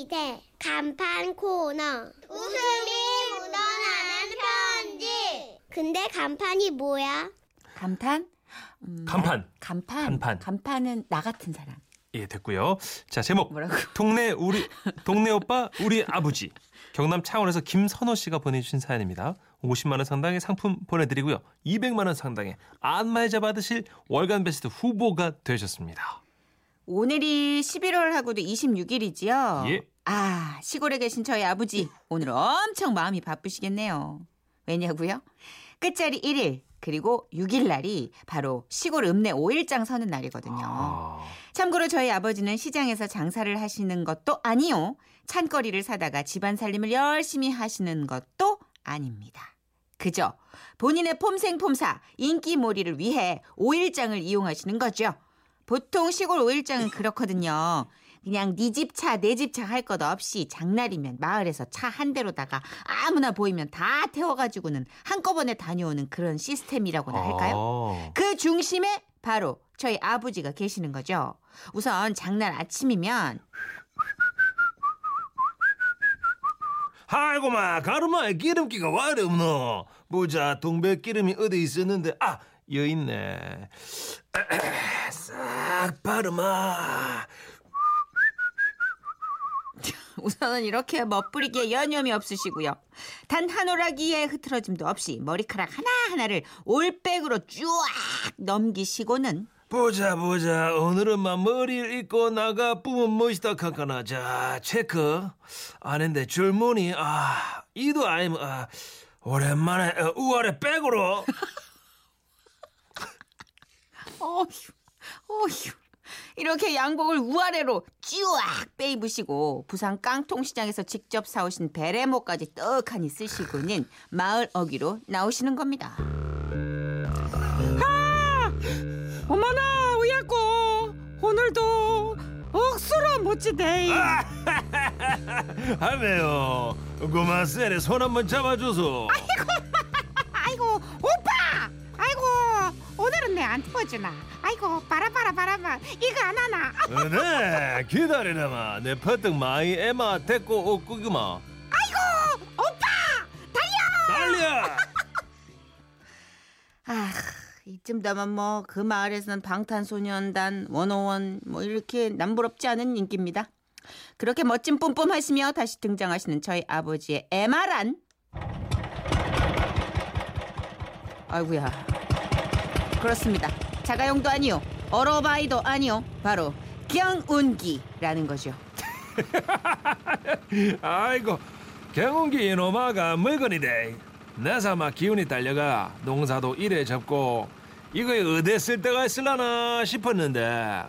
시대 간판 코너 웃음이 묻어나는 편지 근데 간판이 뭐야? 감탄? 음, 간판. 간판. 간판. 간판은 나 같은 사람. 예, 됐고요. 자, 제목. 뭐라고? 동네 우리 동네 오빠 우리 아버지. 경남 창원에서 김선호 씨가 보내주신 사연입니다. 50만 원 상당의 상품 보내드리고요. 200만 원 상당의 안마의자 받으실 월간 베스트 후보가 되셨습니다. 오늘이 11월 하고도 26일이지요. 예. 아, 시골에 계신 저희 아버지 오늘 엄청 마음이 바쁘시겠네요. 왜냐고요? 끝자리 1일 그리고 6일 날이 바로 시골 읍내 5일장 서는 날이거든요. 아, 참고로 저희 아버지는 시장에서 장사를 하시는 것도 아니요. 찬거리를 사다가 집안 살림을 열심히 하시는 것도 아닙니다. 그저 본인의 폼생폼사 인기몰이를 위해 5일장을 이용하시는 거죠. 보통 시골 5일장은 그렇거든요. 그냥 네 집 차, 내 집 차 할 것 없이 장날이면 마을에서 차 한 대로다가 아무나 보이면 다 태워가지고는 한꺼번에 다녀오는 그런 시스템이라고나 할까요? 아. 그 중심에 바로 저희 아버지가 계시는 거죠. 우선 장날 아침이면 아이고 마 가르마에 기름기가 와이래 없노 보자 동백 기름이 어디 있었는데 아 여기 있네 싹 바르마 우선은 이렇게 멋부리게 여념이 없으시고요. 단 한 오라기의 흐트러짐도 없이 머리카락 하나하나를 올백으로 쭉 넘기시고는 보자 보자 오늘은 막 머리를 입고 나가 뿌면 멋있다 카카나 자 체크 아닌데 줄무늬 아 이도 아니면 아 오랜만에 어, 우아래 백으로 어휴, 어휴. 이렇게 양복을 우아래로 쭈악 빼입으시고 부산 깡통시장에서 직접 사오신 베레모까지 떡하니 쓰시고는 마을 어기로 나오시는 겁니다. 어머나 우야고 오늘도 억수로 멋지대 하메요. 고마세레 손 한번 잡아줘서. 아이고 오빠! 아이고 오늘은 내안 태워주나 아이고 바라바라 바라바 이거 안 하나? 아, 네 기다리라마. 내 퍼뜩 마이 에마 데리고 오꾸기마. 아이고 오빠! 달려! 달려! 아, 이쯤 되면 뭐 그 마을에서는 방탄소년단 원어원 뭐 이렇게 남부럽지 않은 인기입니다. 그렇게 멋진 뿜뿜 하시며 다시 등장하시는 저희 아버지의 에마란. 아이고야. 그렇습니다. 자가용도 아니요 어로바이도 아니요 바로 경운기라는 거죠. 아이고 경운기 이놈아가 물건이대. 내사마 기운이 달려가 농사도 이래 접고 이거에 어디 쓸 데가 있을라나 싶었는데 하,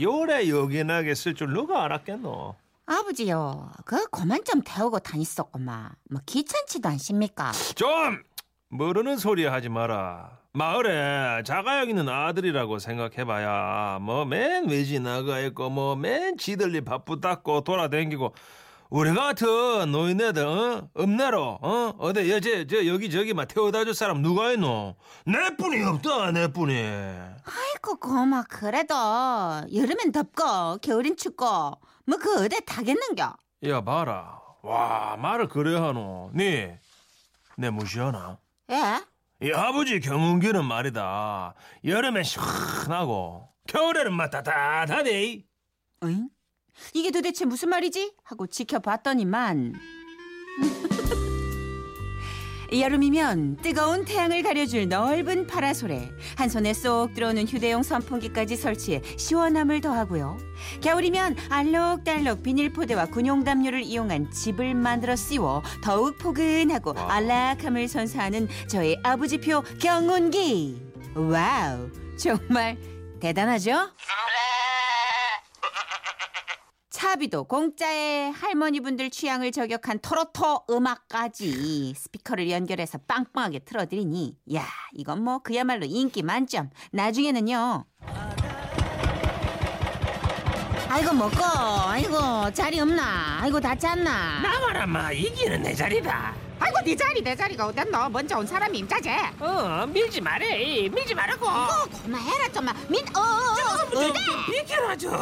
요래 요긴하게 쓸 줄 누가 알았겠노? 아버지요 그 그만 좀 태우고 다녔었구만. 뭐 귀찮지도 않습니까? 좀! 모르는 소리 하지 마라 마을에 자가용 있는 아들이라고 생각해봐야 뭐 맨 외지 나가 있고 뭐 맨 지들리 바쁘 닦고 돌아다니고 우리 같은 노인네들 어? 읍내로 어? 어디 여제 저 여기 저기 막 태워다 줄 사람 누가 있노 내뿐이 없다 내뿐이 아이고 고마 그래도 여름엔 덥고 겨울엔 춥고 뭐 그 어디 타겠는겨? 야 봐라 와 말을 그래 하노 니내 무시하나 예? 이 아버지 경운기는 말이다 여름엔 시원하고 겨울에는 막 따뜻하대 응? 이게 도대체 무슨 말이지? 하고 지켜봤더니만 여름이면 뜨거운 태양을 가려줄 넓은 파라솔에 한 손에 쏙 들어오는 휴대용 선풍기까지 설치해 시원함을 더하고요. 겨울이면 알록달록 비닐포대와 군용담요를 이용한 집을 만들어 씌워 더욱 포근하고 wow. 안락함을 선사하는 저의 아버지표 경운기. wow, 정말 대단하죠? 차비도 공짜에 할머니분들 취향을 저격한 트로트 음악까지 스피커를 연결해서 빵빵하게 틀어드리니 야 이건 뭐 그야말로 인기 만점. 나중에는요. 아이고 먹고. 아이고 자리 없나? 아이고 다 짰나? 나와라 마. 이기는 내 자리다. 아이고 네 자리 내 자리가 어딨노? 먼저 온 사람이 임자제 어 밀지 말해. 밀지 말라고. 어 그만해라 좀만 민어 어, 어, 어, 비켜라 좀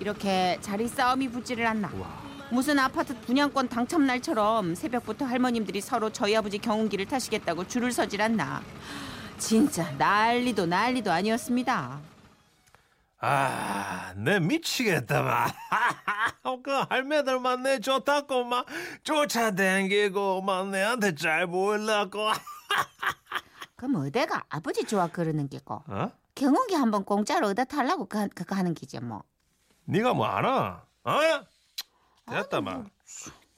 이렇게 자리 싸움이 붙지를 않나. 와. 무슨 아파트 분양권 당첨 날처럼 새벽부터 할머님들이 서로 저희 아버지 경운기를 타시겠다고 줄을 서질 않나. 진짜 난리도 난리도 아니었습니다. 아, 내 미치겠다, 마. 그 할매들만 내 좋다고 막 쫓아다니고 막 내한테 잘 보이려고. 그럼 어디가 아버지 좋아 그러는 게고 어? 경운기 한번 공짜로 얻어 달라고 그, 그거 하는 게지 뭐. 네가 뭐 알아? 어? 됐다, 마.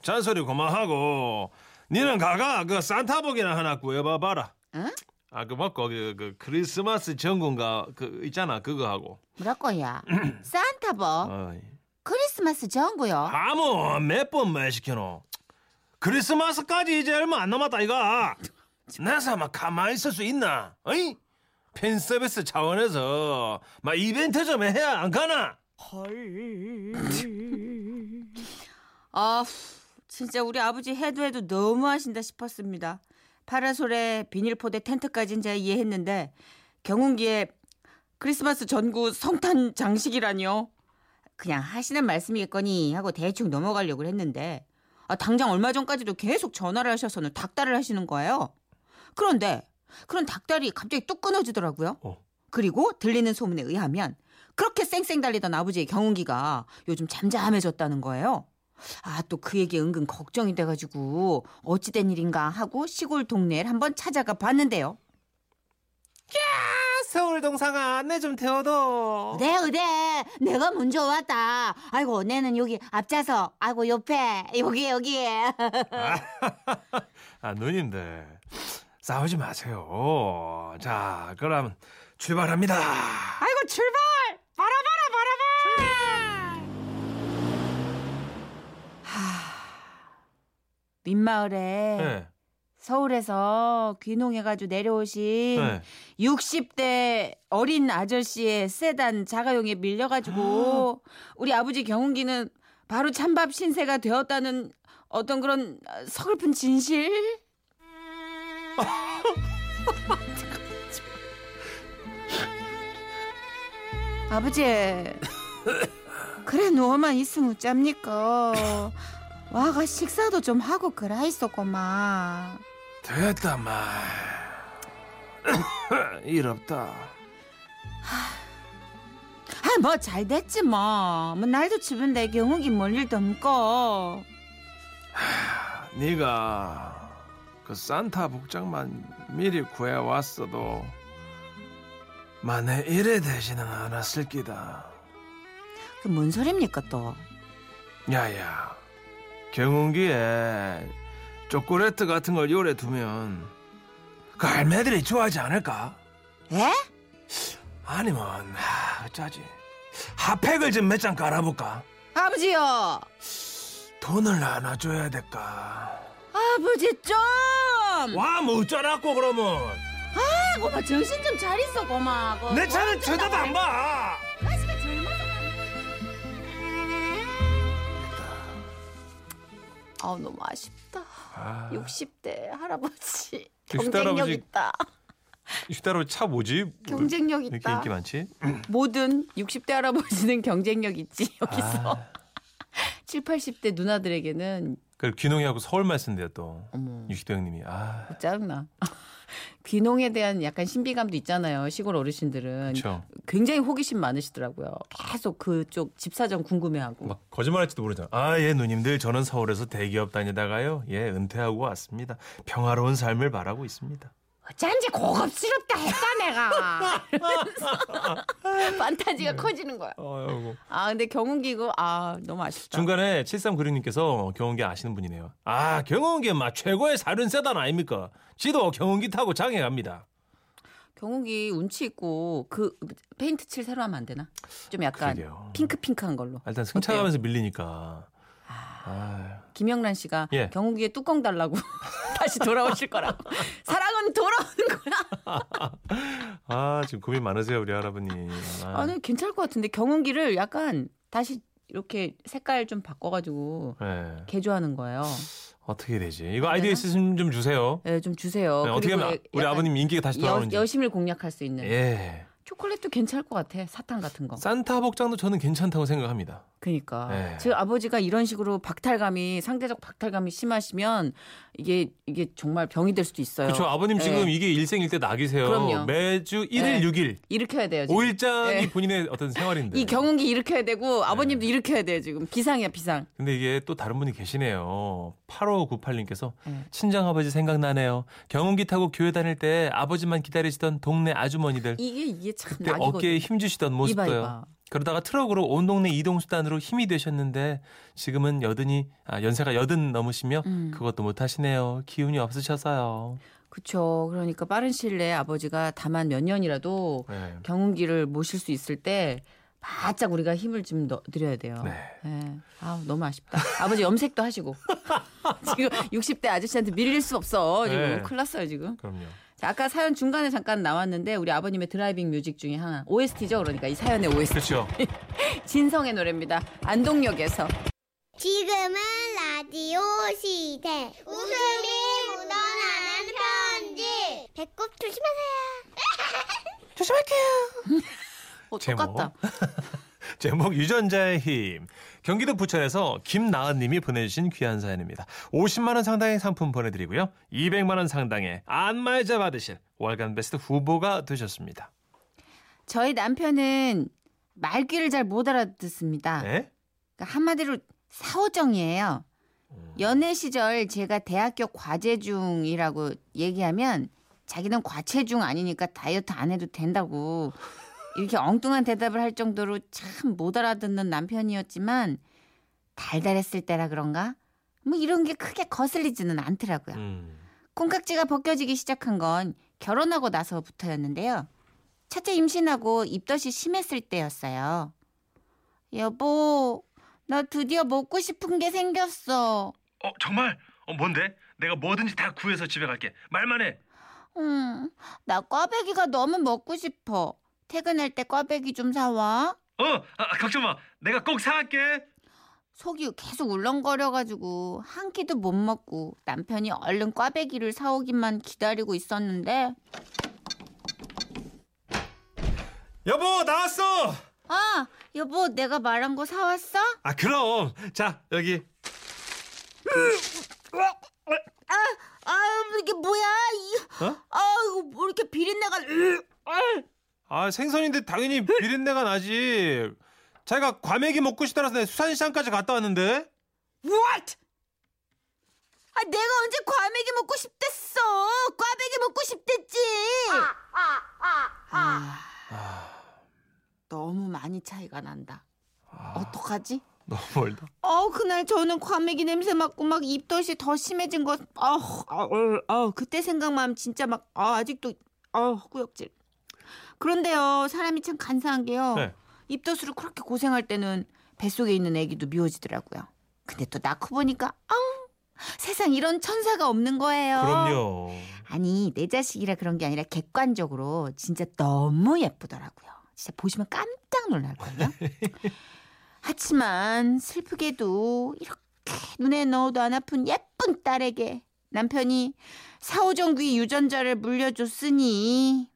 잔소리 그만하고 니는 가가 그 산타복이나 하나 구해봐봐라. 응? 아, 그 뭐, 거기, 그, 크리스마스 전군가, 그, 있잖아, 그거 하고. 뭐라고야? 산타복 어이. 크리스마스 전구요. 아무 몇번 말 시켜노. 크리스마스까지 이제 얼마 안 남았다 이가. 나사 막 가만히 있을 수 있나? 어이? 팬 서비스 차원에서 막 이벤트 좀 해야 안 가나? 아, 진짜 우리 아버지 해도 해도 너무 하신다 싶었습니다. 파라솔에 비닐포대 텐트까지는 제가 이해했는데 경운기에 크리스마스 전구 성탄 장식이라니요. 그냥 하시는 말씀이겠거니 하고 대충 넘어가려고 했는데 아, 당장 얼마 전까지도 계속 전화를 하셔서는 닭달을 하시는 거예요. 그런데 그런 닭달이 갑자기 뚝 끊어지더라고요. 어. 그리고 들리는 소문에 의하면 그렇게 쌩쌩 달리던 아버지의 경운기가 요즘 잠잠해졌다는 거예요. 아, 또 그 얘기 은근 걱정이 돼가지고 어찌된 일인가 하고 시골 동네를 한번 찾아가 봤는데요. 서울 동상아 내 좀 태워둬. 네, 어데 내가 먼저 왔다. 아이고, 내는 여기 앞좌석, 아이고 옆에 여기 여기. 아 누님들 싸우지 마세요. 자 그럼 출발합니다. 아이고 출발! 바라바! 민마을에 네. 서울에서 귀농해가지고 내려오신 네. 60대 어린 아저씨의 세단 자가용에 밀려가지고 우리 아버지 경운기는 바로 찬밥 신세가 되었다는 어떤 그런 서글픈 진실? 아버지 그래 누워만 있으면 어쩝니까 와가 식사도 좀 하고 그라 있었구만 됐다 마. 일 없다. 아, 뭐 잘 됐지 뭐. 뭐 날도 추운데 경욱이 멀 일도 없고. 네가 그 산타 복장만 미리 구해 왔어도 만에 이래 되지는 않았을 기다. 그 뭔 소립니까 또? 야야, 경운기에 초콜릿 같은 걸 요래 두면 그 할매들이 좋아하지 않을까? 에? 아니면 하, 어쩌지? 핫팩을 좀 몇 장 깔아볼까? 아버지요. 돈을 하나 줘야 될까? 아버지 좀. 와, 뭐 어쩌라고 그러면? 아, 고마 정신 좀 차리소 고마. 그내 차는 쳐다도 안 봐. 아 너무 아쉽다. 아, 60대 할아버지 60대 경쟁력 할아버지 있다. 이따로 차 뭐지? 경쟁력 이렇게 있다. 인기 많지? 모든 60대 할아버지는 경쟁력 있지 여기서. 아, 7, 80대 누나들에게는 그 귀농이하고 서울말 쓴대요 또. 어머 60대 형님이. 아, 짜증나. 귀농에 대한 약간 신비감도 있잖아요. 시골 어르신들은 그렇죠. 굉장히 호기심 많으시더라고요. 계속 그쪽 집사정 궁금해하고. 막 거짓말할지도 모르잖아. 아, 예, 누님들 저는 서울에서 대기업 다니다가요. 예, 은퇴하고 왔습니다. 평화로운 삶을 바라고 있습니다. 어쩐지 고급스럽다 했다 내가. 판타지가 커지는 거야. 아이고. 아 근데 경운기고 아 너무 아쉽다. 중간에 7396님께서 경운기 아시는 분이네요. 아, 경운기 막 최고의 살은 세단 아닙니까? 지도 경운기 타고 장에 갑니다. 경운기 운치 있고 그 페인트 칠 새로 하면 안 되나? 좀 약간 그러게요. 핑크 핑크한 걸로. 아, 일단 승차가면서 밀리니까. 아, 김영란 씨가 예. 경운기에 뚜껑 달라고 다시 돌아오실 거라고. 사랑은 돌아오는 거야. 아, 지금 고민 많으세요, 우리 할아버님. 아, 아니 괜찮을 것 같은데 경운기를 약간 다시 이렇게 색깔 좀 바꿔가지고 네. 개조하는 거예요. 어떻게 되지? 이거 아이디어 있으시면 좀 주세요. 네, 좀 주세요. 네, 어떻게 하면 우리 아버님 인기가 다시 여, 돌아오는지. 여심을 공략할 수 있는. 예. 초콜릿도 괜찮을 것 같아. 사탕 같은 거. 산타 복장도 저는 괜찮다고 생각합니다. 그러니까 네. 즉 아버지가 이런 식으로 박탈감이 상대적 박탈감이 심하시면 이게 이게 정말 병이 될 수도 있어요. 그렇죠. 아버님 지금 네. 이게 일생일대 낙이세요. 그럼요. 매주 1일 네. 6일. 일으켜야 돼요. 지금. 5일장이 네. 본인의 어떤 생활인데. 이 경운기 일으켜야 되고 아버님도 일으켜야 돼요. 지금 비상이야 비상. 근데 이게 또 다른 분이 계시네요. 8598님께서 네. 친정 아버지 생각나네요. 경운기 타고 교회 다닐 때 아버지만 기다리시던 동네 아주머니들. 이게 이게 참 그때 낙이거든. 어깨에 힘 주시던 모습도요. 이봐 이봐. 그러다가 트럭으로 온 동네 이동수단으로 힘이 되셨는데 지금은 여든이 아, 연세가 여든 넘으시며 음. 그것도 못 하시네요. 기운이 없으셔서요. 그렇죠. 그러니까 빠른 시일 내에 아버지가 다만 몇 년이라도 네. 경운기를 모실 수 있을 때 바짝 우리가 힘을 좀 넣- 드려야 돼요. 네. 네. 아 너무 아쉽다. 아버지 염색도 하시고 지금 60대 아저씨한테 밀릴 수 없어. 지금 네. 큰일 났어요 지금. 그럼요. 자, 아까 사연 중간에 잠깐 나왔는데 우리 아버님의 driving music 중에 하나 OST죠. 그러니까 이 사연의 OST 그렇죠. 진성의 노래입니다. 안동역에서 지금은 라디오 시대. 웃음이 묻어나는 편지. 배꼽 조심하세요. 어, 제목. 똑같다. 제목 유전자의 힘. 경기도 부천에서 김나은 님이 보내주신 귀한 사연입니다. 50만 원 상당의 상품 보내드리고요. 200만 원 상당의 안마의자 받으실 월간 베스트 후보가 되셨습니다. 저희 남편은 말귀를 잘 못 알아듣습니다. 네? 그러니까 한마디로 사오정이에요. 음. 연애 시절 제가 대학교 과제 중이라고 얘기하면 자기는 과체 중 아니니까 다이어트 안 해도 된다고 이렇게 엉뚱한 대답을 할 정도로 참 못 알아듣는 남편이었지만 달달했을 때라 그런가? 뭐 이런 게 크게 거슬리지는 않더라고요. 음. 콩깍지가 벗겨지기 시작한 건 결혼하고 나서부터였는데요. 첫째 임신하고 입덧이 심했을 때였어요. 여보, 나 드디어 먹고 싶은 게 생겼어. 어 정말? 어 뭔데? 내가 뭐든지 다 구해서 집에 갈게. 말만 해. 음, 나 꽈배기가 너무 먹고 싶어. 퇴근할 때 꽈배기 좀 사와. 어 아, 걱정 마. 내가 꼭 사갈게. 속이 계속 울렁거려가지고 한 끼도 못 먹고 남편이 얼른 꽈배기를 사오기만 기다리고 있었는데 여보 나왔어. 아 여보 내가 말한 거 사왔어? 아 그럼 자 여기 아 이게 뭐야? 이, 어? 아 이거 뭐 이렇게 비린내가 아 생선인데 당연히 비린내가 나지. 자기가 과메기 먹고 싶다라서 내 수산시장까지 갔다 왔는데. What? 아 내가 언제 과메기 먹고 싶댔어? 꽈배기 먹고 싶댔지. 아, 너무 많이 차이가 난다. 어떡하지? 너무 멀다. 어 그날 저는 과메기 냄새 맡고 막 입덧이 더 심해진 거. 아, 아, 어, 아, 그때 생각만 하면 진짜 막 아, 아직도 아 꾸역질. 그런데요 사람이 참 간사한 게요. 네. 입덧으로 그렇게 고생할 때는 뱃속에 있는 아기도 미워지더라고요. 근데 또 낳고 보니까 아우 세상 이런 천사가 없는 거예요. 그럼요. 아니 내 자식이라 그런 게 아니라 객관적으로 진짜 너무 예쁘더라고요. 진짜 보시면 깜짝 놀랄걸요. 하지만 슬프게도 이렇게 눈에 넣어도 안 아픈 예쁜 딸에게 남편이 사오정귀 유전자를 물려줬으니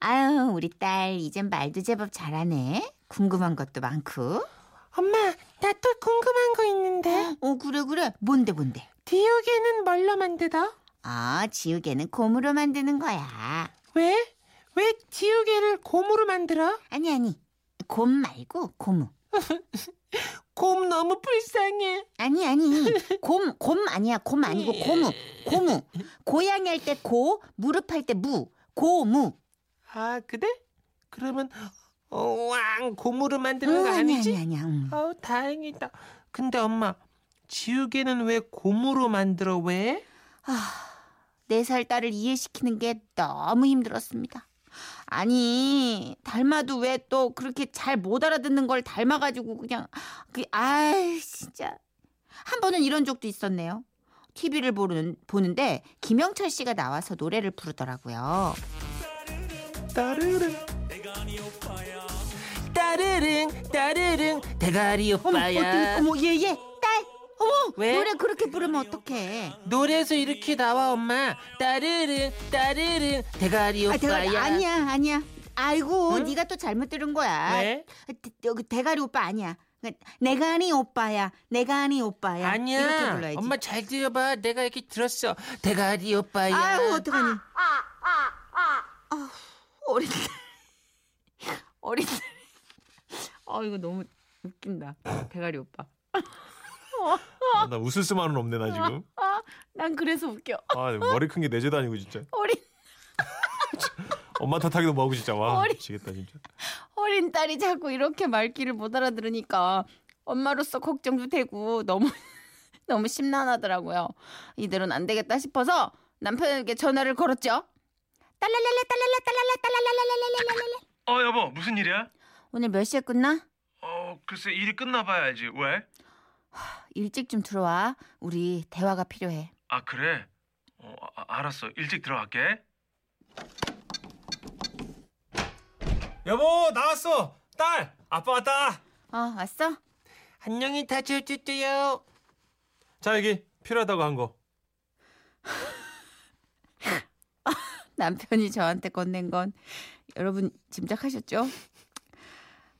아유 우리 딸 이젠 말도 제법 잘하네. 궁금한 것도 많고. 엄마, 나 또 궁금한 거 있는데. 어 그래 그래 뭔데 뭔데. 디오게는 뭘로 만들어? 아 지우개는 곰으로 만드는 거야. 왜? 왜 지우개를 곰으로 만들어? 아니 아니 곰 말고 고무. 곰 너무 불쌍해. 아니 아니 곰 곰 아니야 곰 아니고 고무 고무 고양이 할 때 고 무릎 할 때 무 고무 아, 그래? 그러면 어, 왕 곰으로 만드는 응, 거 아니 아니지? 아니 아니야 응. 아우, 다행이다. 근데 엄마, 지우개는 왜 곰으로 만들어? 왜? 네살 딸을 이해시키는 게 너무 힘들었습니다. 아니 닮아도 왜 또 그렇게 잘 못 알아듣는 걸 닮아가지고 그냥 그 아이 진짜 한 번은 이런 적도 있었네요. TV를 보는 보는데 김영철 씨가 나와서 노래를 부르더라고요. 따르릉. 따르릉, 따르릉, 대가리 어머 오빠야. 어머 얘얘 딸 어머 왜? 노래 그렇게 부르면 어떡해? 노래에서 이렇게 나와, 엄마. 따르릉, 따르릉, 대가리 아, 오빠야. 내가 아니야 아니야 아이고 응? 네가 또 잘못 들은 거야. 왜? 대- 대가리 오빠 아니야. 내가 아니 오빠야. 내가 아니 오빠야. 이렇게 아니야. 불러야지. 엄마 잘 들어봐. 내가 이렇게 들었어. 대가리 오빠야. 아유 어떡하니. 아, 어 린 어린 아 이거 너무 웃긴다. 대가리 오빠. 아, 나 웃을 수만은 없네 나 지금. 난 그래서 웃겨. 아 머리 큰 게 내 죄도 아니고 진짜. 어린 엄마 탓하기도 뭐하고 진짜 와 머리. 미치겠다 진짜. 어린 딸이 자꾸 이렇게 말귀를 못 알아들으니까 엄마로서 걱정도 되고 너무 너무 심란하더라고요. 이대로는 안 되겠다 싶어서 남편에게 전화를 걸었죠. 딸랄랄라 딸랄라 딸랄라 딸랄랄랄랄랄랄랄. 어 여보 무슨 일이야? 오늘 몇 시에 끝나? 어 글쎄 일이 끝나 봐야지 왜? 일찍 좀 들어와. 우리 대화가 필요해. 아 그래? 어 아, 알았어 일찍 들어갈게. 여보 나왔어 딸 아빠 왔다. 어 왔어? 안녕히 다쳐주세요. 자 여기 필요하다고 한 거. 남편이 저한테 건넨 건 여러분 짐작하셨죠?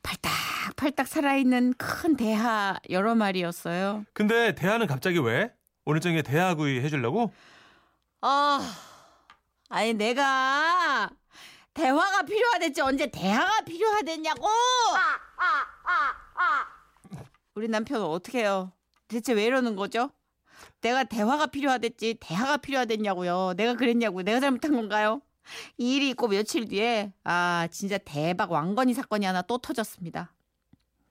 팔딱팔딱 살아있는 큰 대하 여러 마리였어요. 근데 대하는 갑자기 왜? 오늘 저녁에 대하구이 해주려고? 아, 아니 내가 대화가 필요하댔지 언제 대화가 필요하댔냐고? 우리 남편은 어떻게 해요? 대체 왜 이러는 거죠? 내가 대화가 필요하댔지 대화가 필요하댔냐고요. 내가 그랬냐고 내가 잘못한 건가요? 이 일이 있고 며칠 뒤에 아 진짜 대박 왕건이 사건이 하나 또 터졌습니다.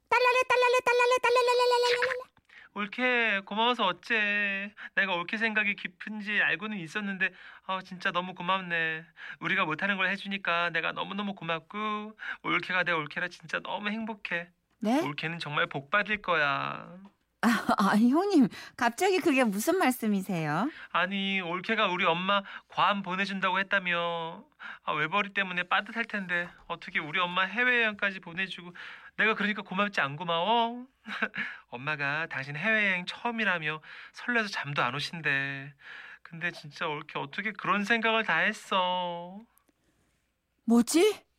딸랄레 딸랄레 딸랄레 딸랄레랄랄랄랄 올케 고마워서 어째 내가 올케 생각이 깊은지 알고는 있었는데 아 진짜 너무 고맙네 우리가 못하는 걸 해주니까 내가 너무너무 고맙고 올케가 내 올케라 진짜 너무 행복해 네? 올케는 정말 복 받을 거야 아, 아니 형님 갑자기 그게 무슨 말씀이세요? 아니 올케가 우리 엄마 괌 보내준다고 했다며 아 외벌이 때문에 빠듯할 텐데 어떻게 우리 엄마 해외여행까지 보내주고 내가 그러니까 고맙지 안 고마워? 엄마가 당신 해외여행 처음이라며 설레서 잠도 안 오신대 근데 진짜 올케 어떻게 그런 생각을 다 했어 뭐지?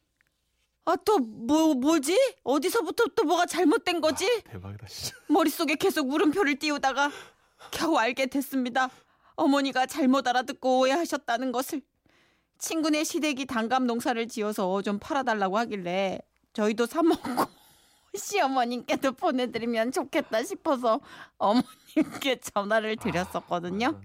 아 또 뭐 뭐지? 어디서부터 또 뭐가 잘못된 거지? 대박이다 진짜 머릿속에 계속 물음표를 띄우다가 겨우 알게 됐습니다. 어머니가 잘못 알아듣고 오해하셨다는 것을. 친구네 시댁이 단감 농사를 지어서 좀 팔아달라고 하길래 저희도 사 먹고 시어머님께도 보내드리면 좋겠다 싶어서 어머님께 전화를 드렸었거든요.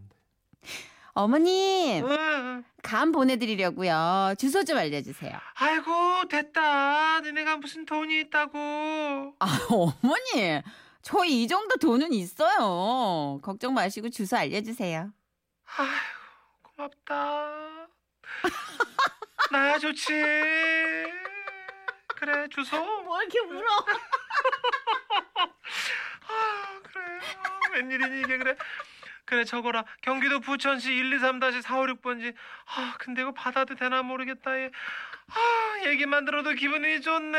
어머님 응. 감 보내드리려고요. 주소 좀 알려주세요. 아이고 됐다 니네가 무슨 돈이 있다고 아, 어머니, 저희 이 정도 돈은 있어요. 걱정 마시고 주소 알려주세요. 아휴, 고맙다. 나야 좋지. 그래, 주소. 뭐 이렇게 울어? 아, 그래. 아, 웬일이니 이게 그래. 그래, 적어라. 경기도 부천시 123-456번지. 아, 근데 이거 받아도 되나 모르겠다. 얘. 아, 얘기만 들어도 기분이 좋네.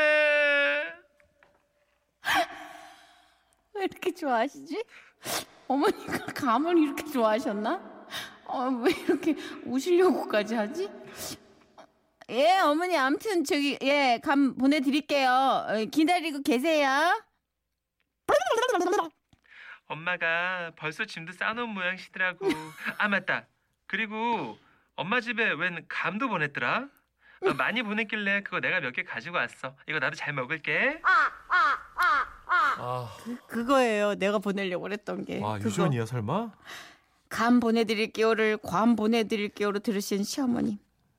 왜 이렇게 좋아하시지? 어머니가 감을 이렇게 좋아하셨나? 어, 왜 이렇게 우시려고까지 하지? 예, 어머니, 아무튼 저기, 예, 감 보내드릴게요. 어, 기다리고 계세요. 엄마가 벌써 짐도 싸놓은 모양이시더라고. 아 맞다. 그리고 엄마 집에 웬 감도 보냈더라. 아, 많이 보냈길래 그거 내가 몇 개 가지고 왔어. 이거 나도 잘 먹을게. 아, 그거예요. 내가 보내려고 그랬던 게. 와 그거. 유시원이야 설마? 감 보내드릴게요를 관 보내드릴게요로 들으신 시어머님.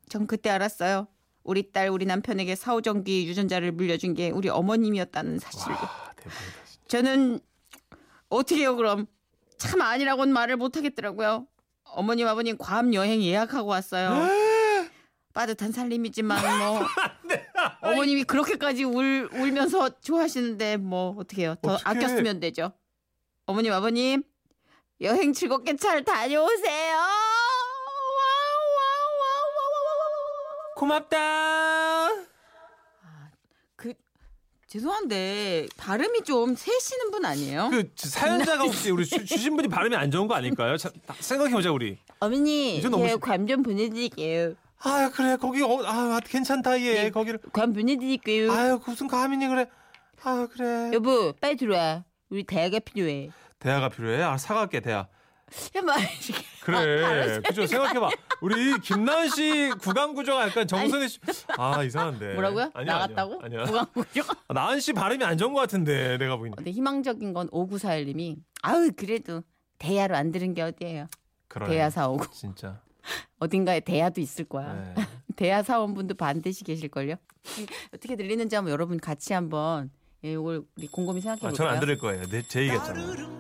전 그때 알았어요. 우리 딸 우리 남편에게 사후정기 유전자를 물려준 게 우리 어머님이었다는 사실을. 아 대박이다 진짜. 저는 어떻게 해요 그럼? 참 아니라고는 말을 못 하겠더라고요. 어머님 아버님 괌 여행 예약하고 왔어요. 빠듯한 살림이지만 뭐 어머님이 그렇게까지 울 울면서 좋아하시는데 뭐 어떻게 해요? 더 어떡해. 아껴 쓰면 되죠. 어머님 아버님 여행 즐겁게 잘 다녀오세요. 고맙다. 그 죄송한데 발음이 좀 새시는 분 아니에요? 그 사연자가 혹시 우리 주, 주신 분이 발음이 안 좋은 거 아닐까요? 자, 생각해 보자 우리. 어머니 제가 심- 괌좀 보내드릴게요. 아 그래 거기 어, 아 괜찮다 얘 네. 거기를 관 보내드릴게요. 아유 무슨 감이니 그래 아 그래 여보 빨리 들어와. 우리 대화가 필요해. 대화가 필요해 아 사갈게 대화. 그래 그죠 생각해봐 우리 김나은 씨 구강 구조가 약간 정선혜 씨 아 이상한데 뭐라고요? 아니야, 나갔다고? 아니야, 아니야. 구강 구조? 아, 나은 씨 발음이 안 좋은 것 같은데 내가 보기엔 근데 희망적인 건 5941님이 아우 그래도 대야로 안 들은 게 어디예요. 그러네 대야 사오고 진짜 어딘가에 대야도 있을 거야. 네. 대야 사원분도 반드시 계실걸요. 어떻게 들리는지 한번 여러분 같이 한번 예, 이걸 우리 곰곰이 생각해 아, 볼까요? 저는 안 들을 거예요 내, 제 얘기였잖아요